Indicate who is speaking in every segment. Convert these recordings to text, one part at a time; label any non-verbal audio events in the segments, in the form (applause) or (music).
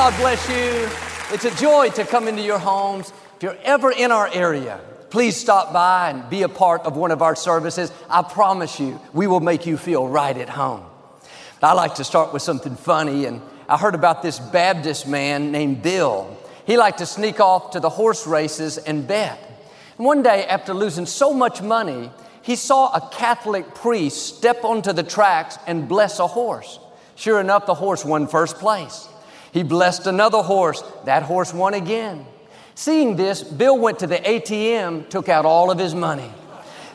Speaker 1: God bless you. It's a joy to come into your homes. If you're ever in our area, please stop by and be a part of one of our services. I promise you, we will make you feel right at home. I like to start with something funny, and I heard about this Baptist man named Bill. He liked to sneak off to the horse races and bet. And one day, after losing so much money, he saw a Catholic priest step onto the tracks and bless a horse. Sure enough, the horse won first place. He blessed another horse. That horse won again. Seeing this, Bill went to the ATM, took out all of his money.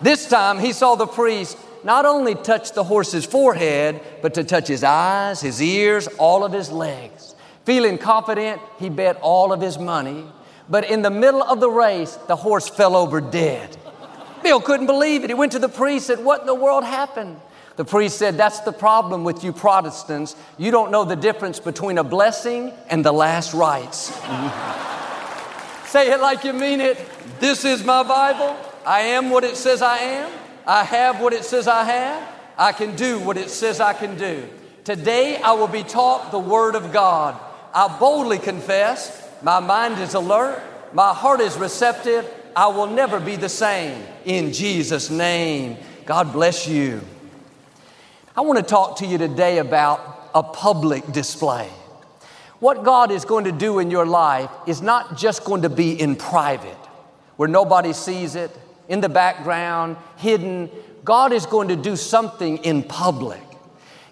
Speaker 1: This time he saw the priest not only touch the horse's forehead, but to touch his eyes, his ears, all of his legs. Feeling confident, he bet all of his money. But in the middle of the race, the horse fell over dead. Bill couldn't believe it. He went to the priest, and said, What in the world happened? The priest said, That's the problem with you Protestants. You don't know the difference between a blessing and the last rites. (laughs) Say it like you mean it. This is my Bible. I am what it says I am. I have what it says I have. I can do what it says I can do. Today I will be taught the Word of God. I boldly confess, my mind is alert, my heart is receptive. I will never be the same. In Jesus' name, God bless you. I want to talk to you today about a public display. What God is going to do in your life is not just going to be in private, where nobody sees it, in the background, hidden. God is going to do something in public.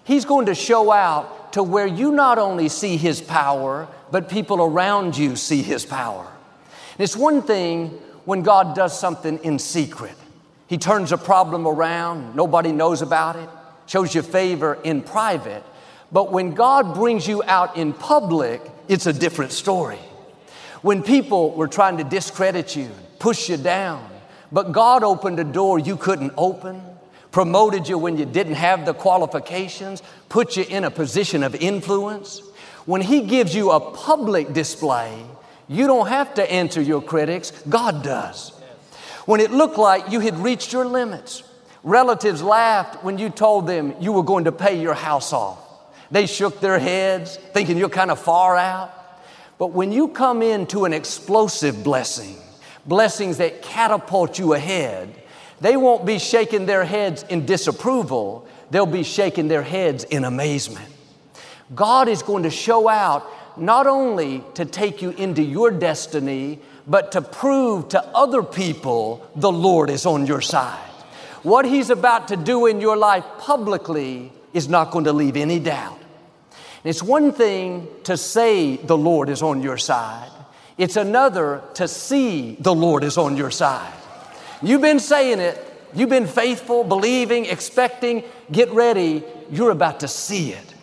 Speaker 1: He's going to show out to where you not only see His power, but people around you see His power. And it's one thing when God does something in secret. He turns a problem around, nobody knows about it, shows you favor in private. But when God brings you out in public, it's a different story. When people were trying to discredit you, push you down, but God opened a door you couldn't open, promoted you when you didn't have the qualifications, put you in a position of influence. When He gives you a public display, you don't have to answer your critics, God does. When it looked like you had reached your limits, relatives laughed when you told them you were going to pay your house off. They shook their heads, thinking you're kind of far out. But when you come into an explosive blessing, blessings that catapult you ahead, they won't be shaking their heads in disapproval, they'll be shaking their heads in amazement. God is going to show out not only to take you into your destiny, but to prove to other people the Lord is on your side. What He's about to do in your life publicly is not going to leave any doubt. It's one thing to say the Lord is on your side. It's another to see the Lord is on your side. You've been saying it. You've been faithful, believing, expecting. Get ready. You're about to see it.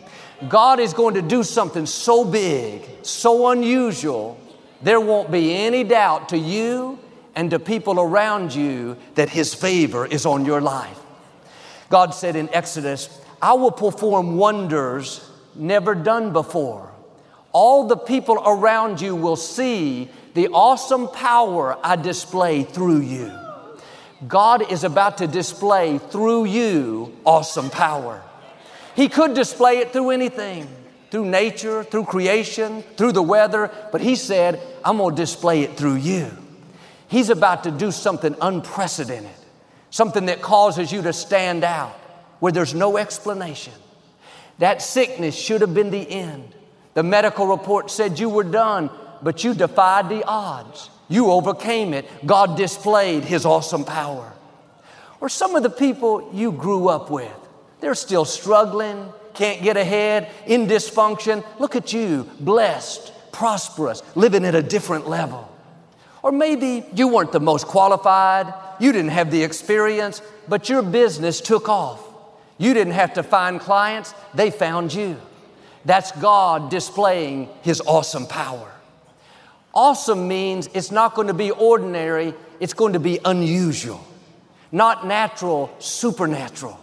Speaker 1: God is going to do something so big, so unusual, there won't be any doubt to you and to people around you that His favor is on your life. God said in Exodus, I will perform wonders never done before. All the people around you will see the awesome power I display through you. God is about to display through you awesome power. He could display it through anything, through nature, through creation, through the weather, but He said, I'm gonna display it through you. He's about to do something unprecedented, something that causes you to stand out where there's no explanation. That sickness should have been the end. The medical report said you were done, but you defied the odds. You overcame it. God displayed His awesome power. Or some of the people you grew up with, they're still struggling, can't get ahead, in dysfunction. Look at you, blessed, prosperous, living at a different level. Or maybe you weren't the most qualified, you didn't have the experience, but your business took off. You didn't have to find clients, they found you. That's God displaying His awesome power. Awesome means it's not going to be ordinary, it's going to be unusual, not natural, supernatural.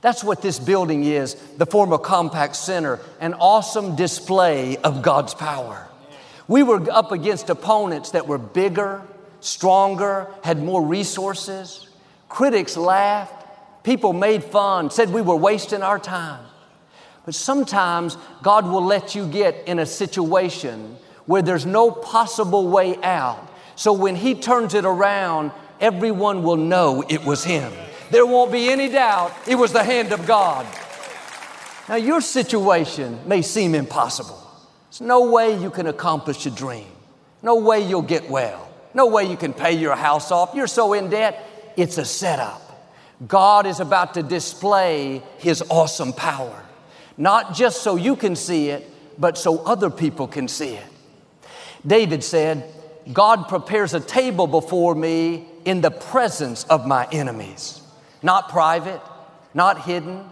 Speaker 1: That's what this building is the former Compaq Center, an awesome display of God's power. We were up against opponents that were bigger, stronger, had more resources. Critics laughed, people made fun, said we were wasting our time. But sometimes God will let you get in a situation where there's no possible way out. So when He turns it around, everyone will know it was Him. There won't be any doubt it was the hand of God. Now, your situation may seem impossible. There's no way you can accomplish a dream, no way you'll get well, no way you can pay your house off. You're so in debt, it's a setup. God is about to display His awesome power, not just so you can see it, but so other people can see it. David said, God prepares a table before me in the presence of my enemies. Not private, not hidden.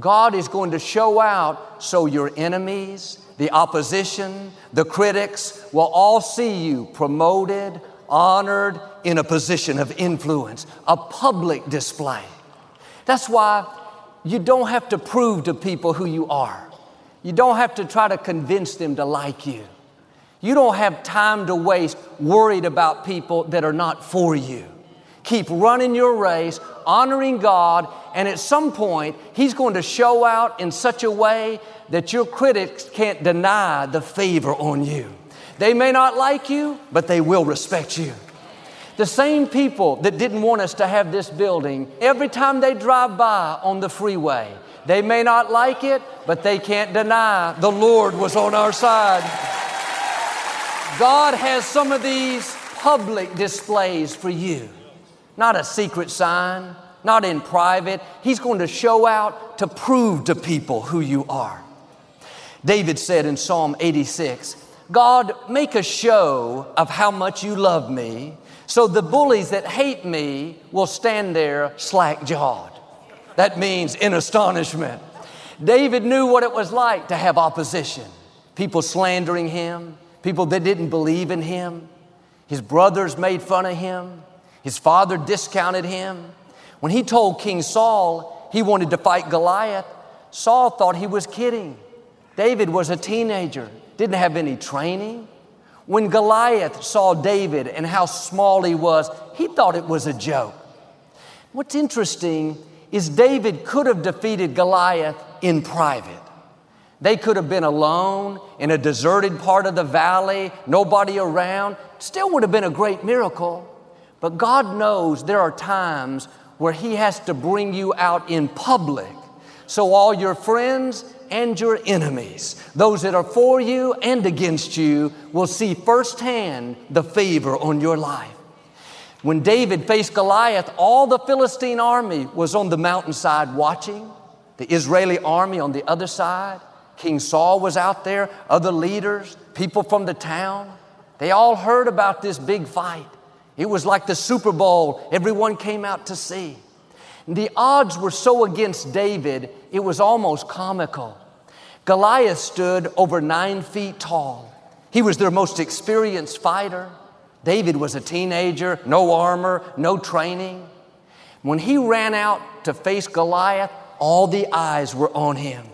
Speaker 1: God is going to show out so your enemies, the opposition, the critics will all see you promoted, honored, in a position of influence, a public display. That's why you don't have to prove to people who you are. You don't have to try to convince them to like you. You don't have time to waste worried about people that are not for you. Keep running your race, honoring God, and at some point, He's going to show out in such a way that your critics can't deny the favor on you. They may not like you, but they will respect you. The same people that didn't want us to have this building, every time they drive by on the freeway, they may not like it, but they can't deny the Lord was on our side. God has some of these public displays for you, not a secret sign, not in private. He's going to show out to prove to people who you are. David said in Psalm 86 God, make a show of how much you love me, so the bullies that hate me will stand there slack jawed. That means in astonishment. David knew what it was like to have opposition, people slandering him, people that didn't believe in him. His brothers made fun of him. His father discounted him. When he told King Saul he wanted to fight Goliath, Saul thought he was kidding. David was a teenager, didn't have any training. When Goliath saw David and how small he was, he thought it was a joke. What's interesting is David could have defeated Goliath in private. They could have been alone in a deserted part of the valley, nobody around. Still would have been a great miracle. But God knows there are times where He has to bring you out in public so all your friends and your enemies, those that are for you and against you, will see firsthand the favor on your life. When David faced Goliath, all the Philistine army was on the mountainside watching, the Israeli army on the other side. King Saul was out there, other leaders, people from the town. They all heard about this big fight. It was like the Super Bowl, everyone came out to see. The odds were so against David, it was almost comical. Goliath stood over nine feet tall. He was their most experienced fighter. David was a teenager, no armor, no training. When he ran out to face Goliath, all the eyes were on him.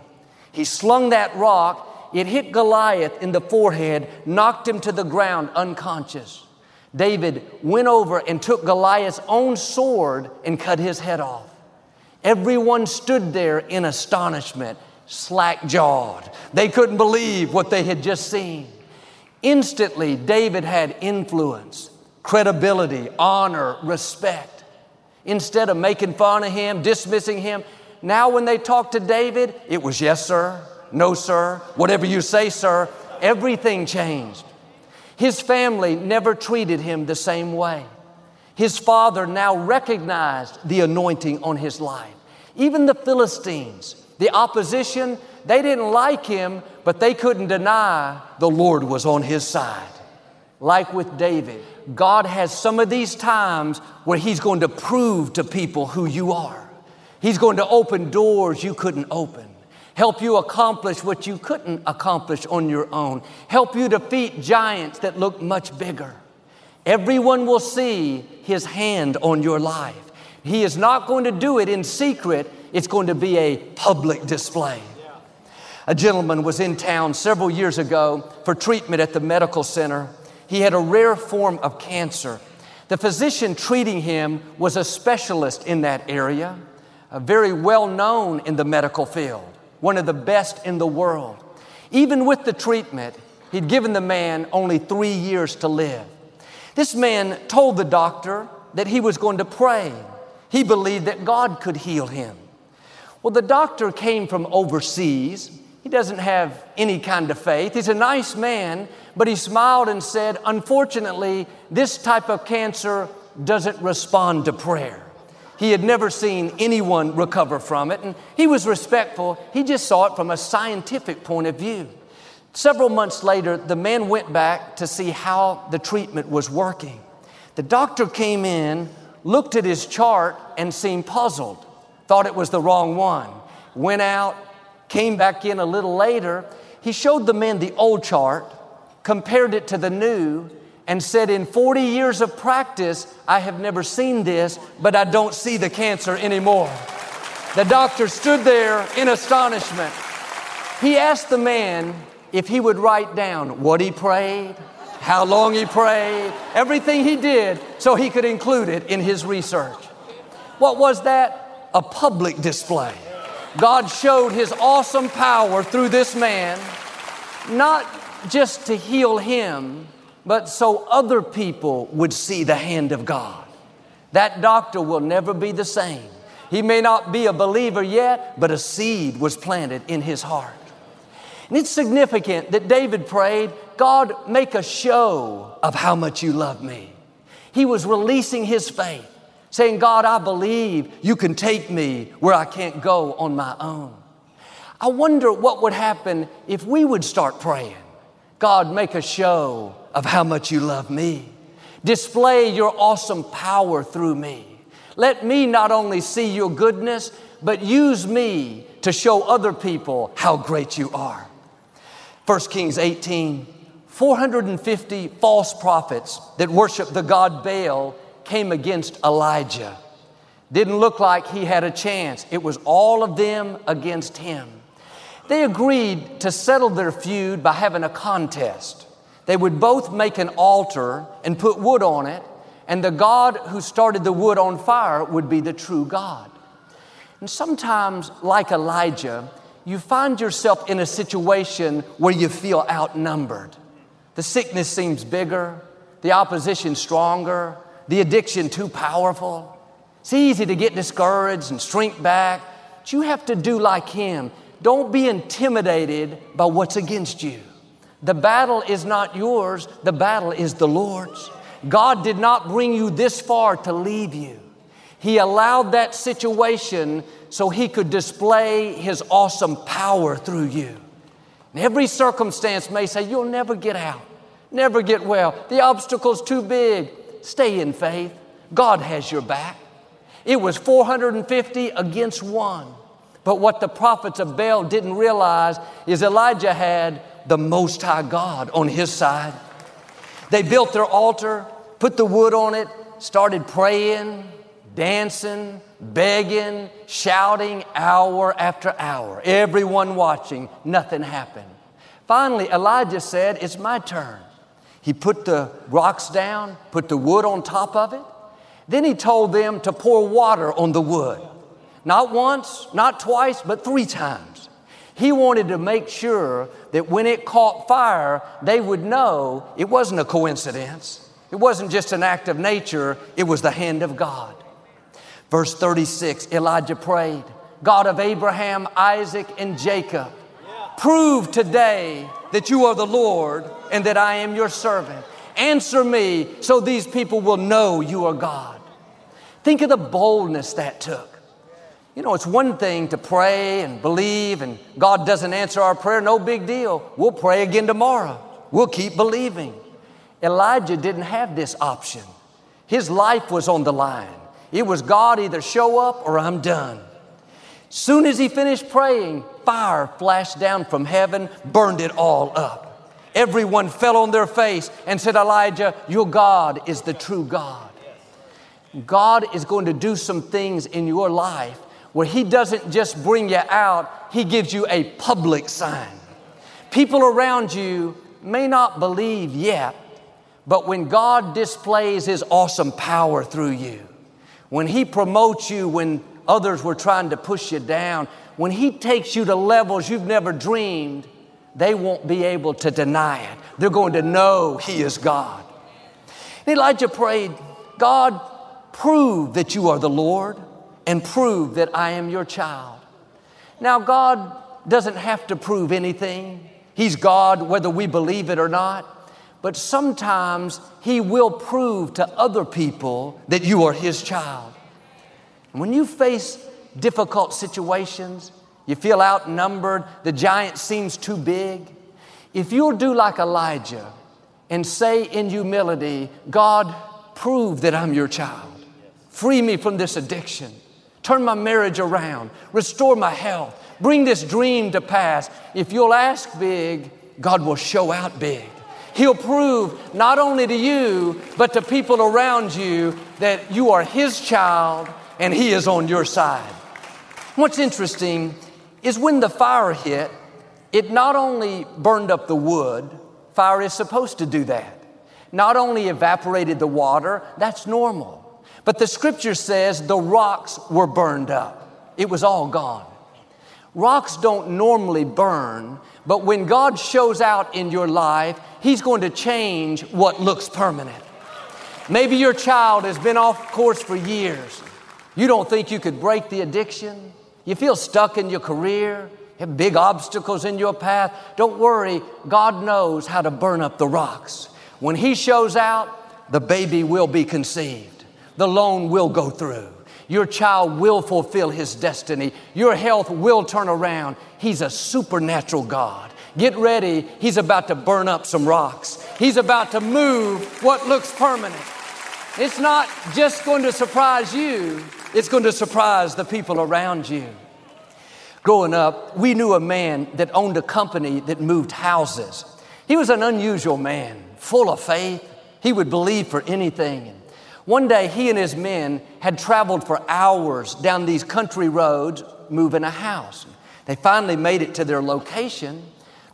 Speaker 1: He slung that rock, it hit Goliath in the forehead, knocked him to the ground unconscious. David went over and took Goliath's own sword and cut his head off. Everyone stood there in astonishment, slack jawed. They couldn't believe what they had just seen. Instantly, David had influence, credibility, honor, respect. Instead of making fun of him, dismissing him, now, when they talked to David, it was yes, sir, no, sir, whatever you say, sir. Everything changed. His family never treated him the same way. His father now recognized the anointing on his life. Even the Philistines, the opposition, they didn't like him, but they couldn't deny the Lord was on his side. Like with David, God has some of these times where He's going to prove to people who you are. He's going to open doors you couldn't open. Help you accomplish what you couldn't accomplish on your own, help you defeat giants that look much bigger. Everyone will see His hand on your life. He is not going to do it in secret, it's going to be a public display. A gentleman was in town several years ago for treatment at the medical center. He had a rare form of cancer. The physician treating him was a specialist in that area, very well known in the medical field, one of the best in the world. Even with the treatment, he'd given the man only three years to live. This man told the doctor that he was going to pray. He believed that God could heal him. Well, the doctor came from overseas. He doesn't have any kind of faith. He's a nice man, but he smiled and said, Unfortunately, this type of cancer doesn't respond to prayer. He had never seen anyone recover from it, and he was respectful. He just saw it from a scientific point of view. Several months later, the man went back to see how the treatment was working. The doctor came in, looked at his chart, and seemed puzzled, thought it was the wrong one. Went out, came back in a little later. He showed the man the old chart, compared it to the new, and said, In 40 years of practice, I have never seen this, but I don't see the cancer anymore. The doctor stood there in astonishment. He asked the man if he would write down what he prayed, how long he prayed, everything he did, so he could include it in his research. What was that? A public display. God showed his awesome power through this man, not just to heal him, but so other people would see the hand of God. That doctor will never be the same. He may not be a believer yet, but a seed was planted in his heart. And it's significant that David prayed, God, make a show of how much you love me. He was releasing his faith, saying, God, I believe you can take me where I can't go on my own. I wonder what would happen if we would start praying, God, make a show of how much you love me. Display your awesome power through me. Let me not only see your goodness, but use me to show other people how great you are. 1 Kings 18 450 false prophets that worshiped the god Baal came against Elijah. Didn't look like he had a chance. It was all of them against him. They agreed to settle their feud by having a contest. They would both make an altar and put wood on it, and the God who started the wood on fire would be the true God. And sometimes, like Elijah, you find yourself in a situation where you feel outnumbered. The sickness seems bigger, the opposition stronger, the addiction too powerful. It's easy to get discouraged and shrink back, but you have to do like him. Don't be intimidated by what's against you. The battle is not yours, the battle is the Lord's. God did not bring you this far to leave you. He allowed that situation so He could display His awesome power through you. And every circumstance may say, You'll never get out, never get well. The obstacle's too big. Stay in faith. God has your back. It was 450 against one. But what the prophets of Baal didn't realize is Elijah had the Most High God on his side. They built their altar, put the wood on it, started praying, dancing, begging, shouting hour after hour. Everyone watching, nothing happened. Finally, Elijah said, It's my turn. He put the rocks down, put the wood on top of it. Then he told them to pour water on the wood. Not once, not twice, but three times. He wanted to make sure that when it caught fire, they would know it wasn't a coincidence. It wasn't just an act of nature, it was the hand of God. Verse 36 Elijah prayed, God of Abraham, Isaac, and Jacob, prove today that you are the Lord and that I am your servant. Answer me so these people will know you are God. Think of the boldness that took. You know, it's one thing to pray and believe, and God doesn't answer our prayer, no big deal. We'll pray again tomorrow. We'll keep believing. Elijah didn't have this option. His life was on the line. It was God either show up or I'm done. Soon as he finished praying, fire flashed down from heaven, burned it all up. Everyone fell on their face and said, Elijah, your God is the true God. God is going to do some things in your life where He doesn't just bring you out, He gives you a public sign. People around you may not believe yet, but when God displays His awesome power through you, when He promotes you when others were trying to push you down, when He takes you to levels you've never dreamed, they won't be able to deny it. They're going to know He is God. And Elijah prayed, God, prove that you are the Lord and prove that I am your child. Now, God doesn't have to prove anything. He's God whether we believe it or not. But sometimes He will prove to other people that you are His child. When you face difficult situations, you feel outnumbered, the giant seems too big, if you'll do like Elijah and say in humility, God, prove that I'm your child. Free me from this addiction. Turn my marriage around. Restore my health. Bring this dream to pass. If you'll ask big, God will show out big. He'll prove not only to you, but to people around you that you are His child and He is on your side. What's interesting is when the fire hit, it not only burned up the wood, fire is supposed to do that, not only evaporated the water, that's normal. But the scripture says the rocks were burned up. It was all gone. Rocks don't normally burn, but when God shows out in your life, He's going to change what looks permanent. Maybe your child has been off course for years. You don't think you could break the addiction. You feel stuck in your career. Have big obstacles in your path. Don't worry, God knows how to burn up the rocks. When He shows out, the baby will be conceived the loan will go through. Your child will fulfill his destiny. Your health will turn around. He's a supernatural God. Get ready. He's about to burn up some rocks. He's about to move what looks permanent. It's not just going to surprise you, it's going to surprise the people around you. Growing up, we knew a man that owned a company that moved houses. He was an unusual man, full of faith. He would believe for anything. One day, he and his men had traveled for hours down these country roads moving a house. They finally made it to their location.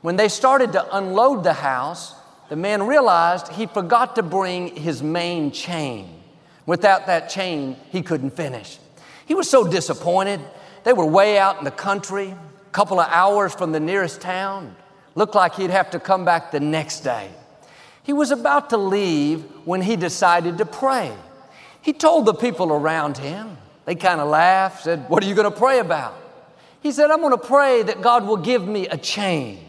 Speaker 1: When they started to unload the house, the man realized he forgot to bring his main chain. Without that chain, he couldn't finish. He was so disappointed. They were way out in the country, a couple of hours from the nearest town. Looked like he'd have to come back the next day. He was about to leave when he decided to pray. He told the people around him, they kind of laughed, said, What are you going to pray about? He said, I'm going to pray that God will give me a chain.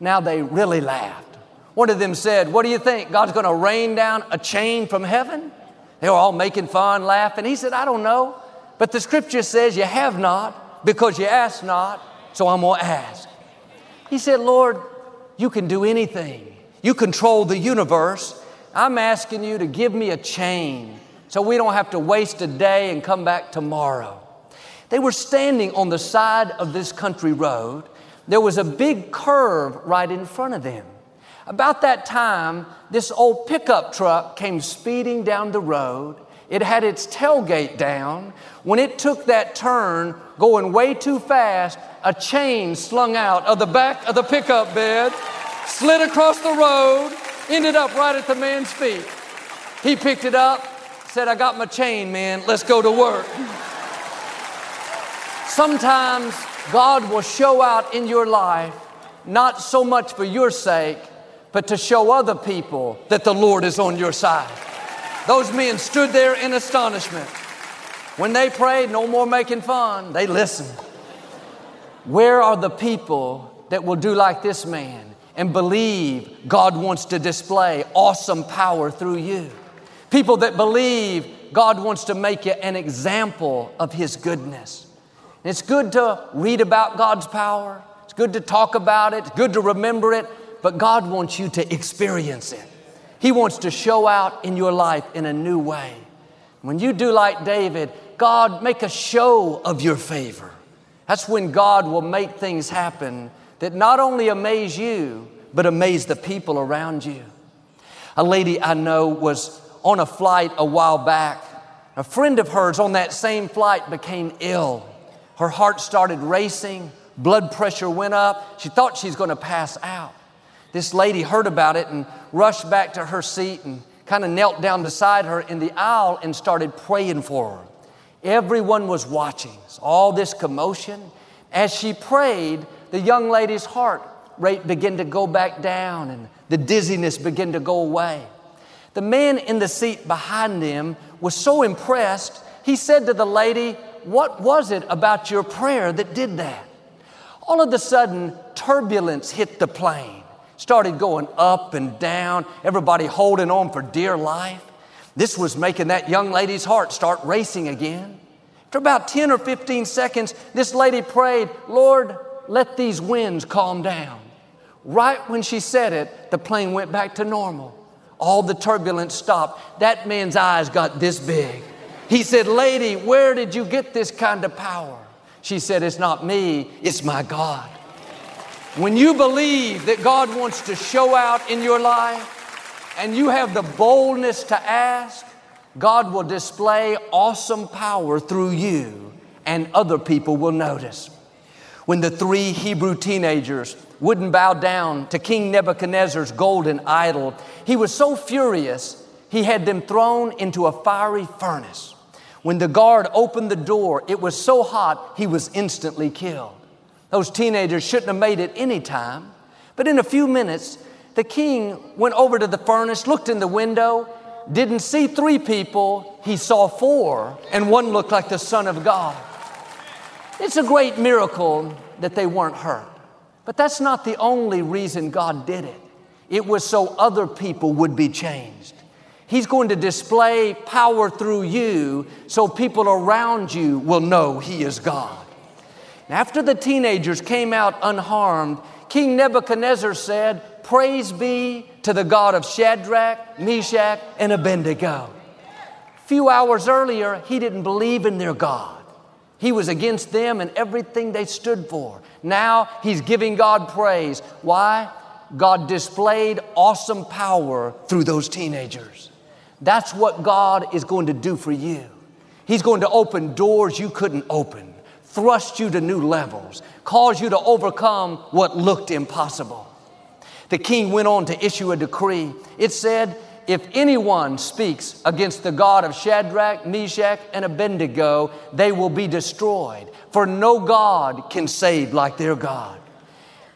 Speaker 1: Now they really laughed. One of them said, What do you think? God's going to rain down a chain from heaven? They were all making fun, laughing. He said, I don't know. But the scripture says, You have not because you ask not, so I'm going to ask. He said, Lord, you can do anything. You control the universe. I'm asking you to give me a chain so we don't have to waste a day and come back tomorrow. They were standing on the side of this country road. There was a big curve right in front of them. About that time, this old pickup truck came speeding down the road. It had its tailgate down. When it took that turn, going way too fast, a chain slung out of the back of the pickup bed slid across the road, ended up right at the man's feet. He picked it up, said, I got my chain, man. Let's go to work. Sometimes God will show out in your life, not so much for your sake, but to show other people that the Lord is on your side. Those men stood there in astonishment. When they prayed, no more making fun, they listened. Where are the people that will do like this man? And believe God wants to display awesome power through you. People that believe God wants to make you an example of His goodness. And it's good to read about God's power, it's good to talk about it, it's good to remember it, but God wants you to experience it. He wants to show out in your life in a new way. When you do like David, God, make a show of your favor. That's when God will make things happen that not only amaze you, but amaze the people around you. A lady I know was on a flight a while back. A friend of hers on that same flight became ill. Her heart started racing, blood pressure went up. She thought she's going to pass out. This lady heard about it and rushed back to her seat and kind of knelt down beside her in the aisle and started praying for her. Everyone was watching all this commotion. As she prayed, the young lady's heart rate began to go back down and the dizziness began to go away. The man in the seat behind him was so impressed, he said to the lady, What was it about your prayer that did that? All of a sudden, turbulence hit the plane, started going up and down, everybody holding on for dear life. This was making that young lady's heart start racing again. After about 10 or 15 seconds, this lady prayed, Lord, let these winds calm down. Right when she said it, the plane went back to normal. All the turbulence stopped. That man's eyes got this big. He said, Lady, where did you get this kind of power? She said, It's not me, it's my God. When you believe that God wants to show out in your life and you have the boldness to ask, God will display awesome power through you and other people will notice. When the three Hebrew teenagers wouldn't bow down to King Nebuchadnezzar's golden idol, he was so furious he had them thrown into a fiery furnace. When the guard opened the door, it was so hot he was instantly killed. Those teenagers shouldn't have made it any time, but in a few minutes, the king went over to the furnace, looked in the window, didn't see three people, he saw four, and one looked like the Son of God. It's a great miracle that they weren't hurt. But that's not the only reason God did it. It was so other people would be changed. He's going to display power through you so people around you will know He is God. after the teenagers came out unharmed, King Nebuchadnezzar said, Praise be to the God of Shadrach, Meshach, and Abednego. A few hours earlier, he didn't believe in their God. He was against them and everything they stood for. Now he's giving God praise. Why? God displayed awesome power through those teenagers. That's what God is going to do for you. He's going to open doors you couldn't open, thrust you to new levels, cause you to overcome what looked impossible. The king went on to issue a decree. It said, if anyone speaks against the God of Shadrach, Meshach, and Abednego, they will be destroyed. For no God can save like their God.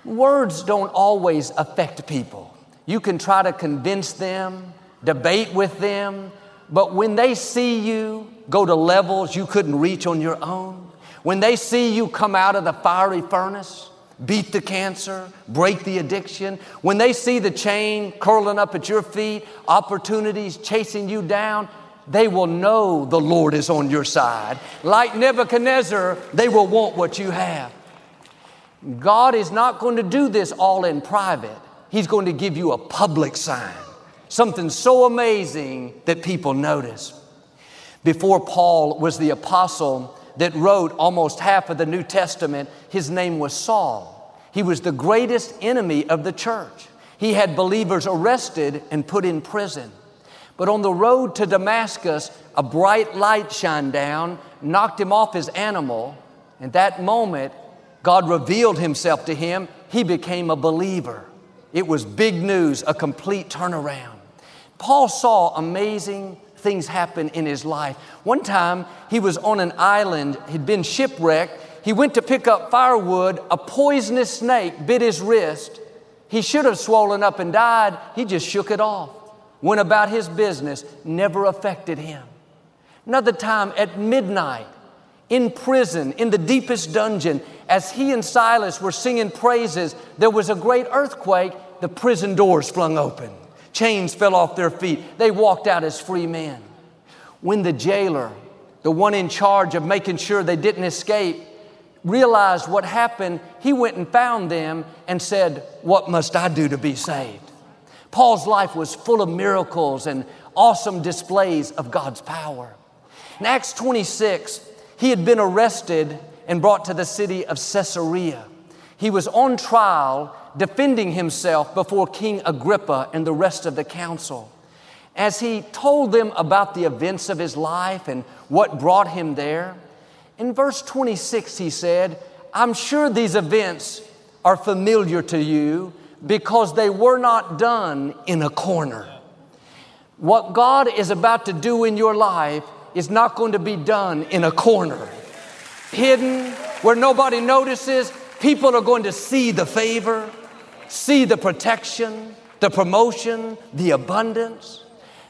Speaker 1: Words don't always affect people. You can try to convince them, debate with them, but when they see you go to levels you couldn't reach on your own, when they see you come out of the fiery furnace, beat the cancer, break the addiction, when they see the chain curling up at your feet, opportunities chasing you down, they will know the Lord is on your side. Like Nebuchadnezzar, they will want what you have. God is not going to do this all in private. He's going to give you a public sign, something so amazing that people notice. Before Paul was the apostle, that wrote almost half of the New Testament, his name was Saul. He was the greatest enemy of the church. He had believers arrested and put in prison. But on the road to Damascus, a bright light shined down, knocked him off his animal. In that moment, God revealed himself to him. He became a believer. It was big news, a complete turnaround. Paul saw amazing things happen in his life. One time, he was on an island, he'd been shipwrecked. He went to pick up firewood. A poisonous snake bit his wrist. He should have swollen up and died. He just shook it off, went about his business, never affected him. Another time at midnight, in prison, in the deepest dungeon, as he and Silas were singing praises, there was a great earthquake. The prison doors flung open. Chains fell off their feet. They walked out as free men. When the jailer, the one in charge of making sure they didn't escape, realized what happened, he went and found them and said, What must I do to be saved? Paul's life was full of miracles and awesome displays of God's power. In Acts 26, he had been arrested and brought to the city of Caesarea. He was on trial defending himself before King Agrippa and the rest of the council. As he told them about the events of his life and what brought him there, in verse 26 he said, I'm sure these events are familiar to you because they were not done in a corner. What God is about to do in your life is not going to be done in a corner, hidden where nobody notices. People are going to see the favor, see the protection, the promotion, the abundance.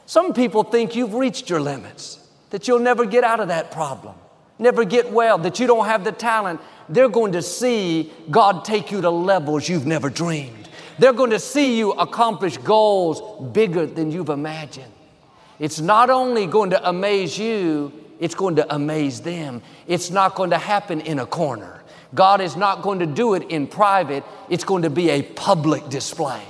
Speaker 1: Some people think you've reached your limits, that you'll never get out of that problem, never get well, that you don't have the talent. They're going to see God take you to levels you've never dreamed. They're going to see you accomplish goals bigger than you've imagined. It's not only going to amaze you, it's going to amaze them. It's not going to happen in a corner. God is not going to do it in private, it's going to be a public display.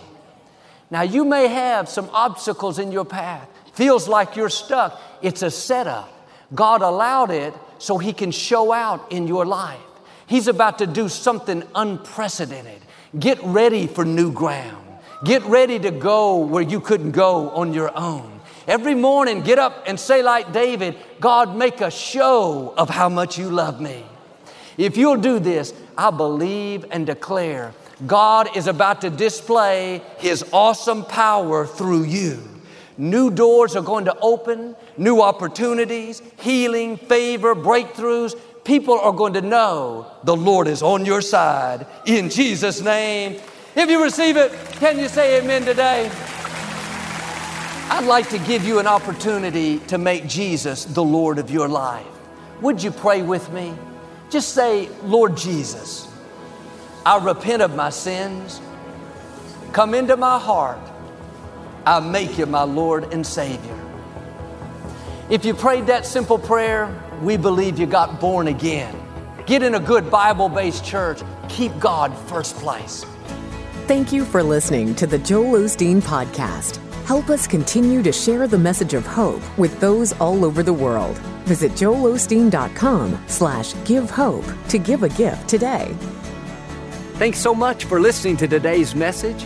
Speaker 1: Now, you may have some obstacles in your path. Feels like you're stuck. It's a setup. God allowed it so He can show out in your life. He's about to do something unprecedented. Get ready for new ground. Get ready to go where you couldn't go on your own. Every morning, get up and say, like David, God, make a show of how much you love me. If you'll do this, I believe and declare God is about to display His awesome power through you. New doors are going to open, new opportunities, healing, favor, breakthroughs. People are going to know the Lord is on your side in Jesus' name. If you receive it, can you say amen today? I'd like to give you an opportunity to make Jesus the Lord of your life. Would you pray with me? Just say, Lord Jesus, I repent of my sins. Come into my heart. I make you my Lord and Savior. If you prayed that simple prayer, we believe you got born again. Get in a good Bible based church. Keep God first place.
Speaker 2: Thank you for listening to the Joel Osteen Podcast. Help us continue to share the message of hope with those all over the world. Visit joelosteen.com slash give hope to give a gift today.
Speaker 1: Thanks so much for listening to today's message.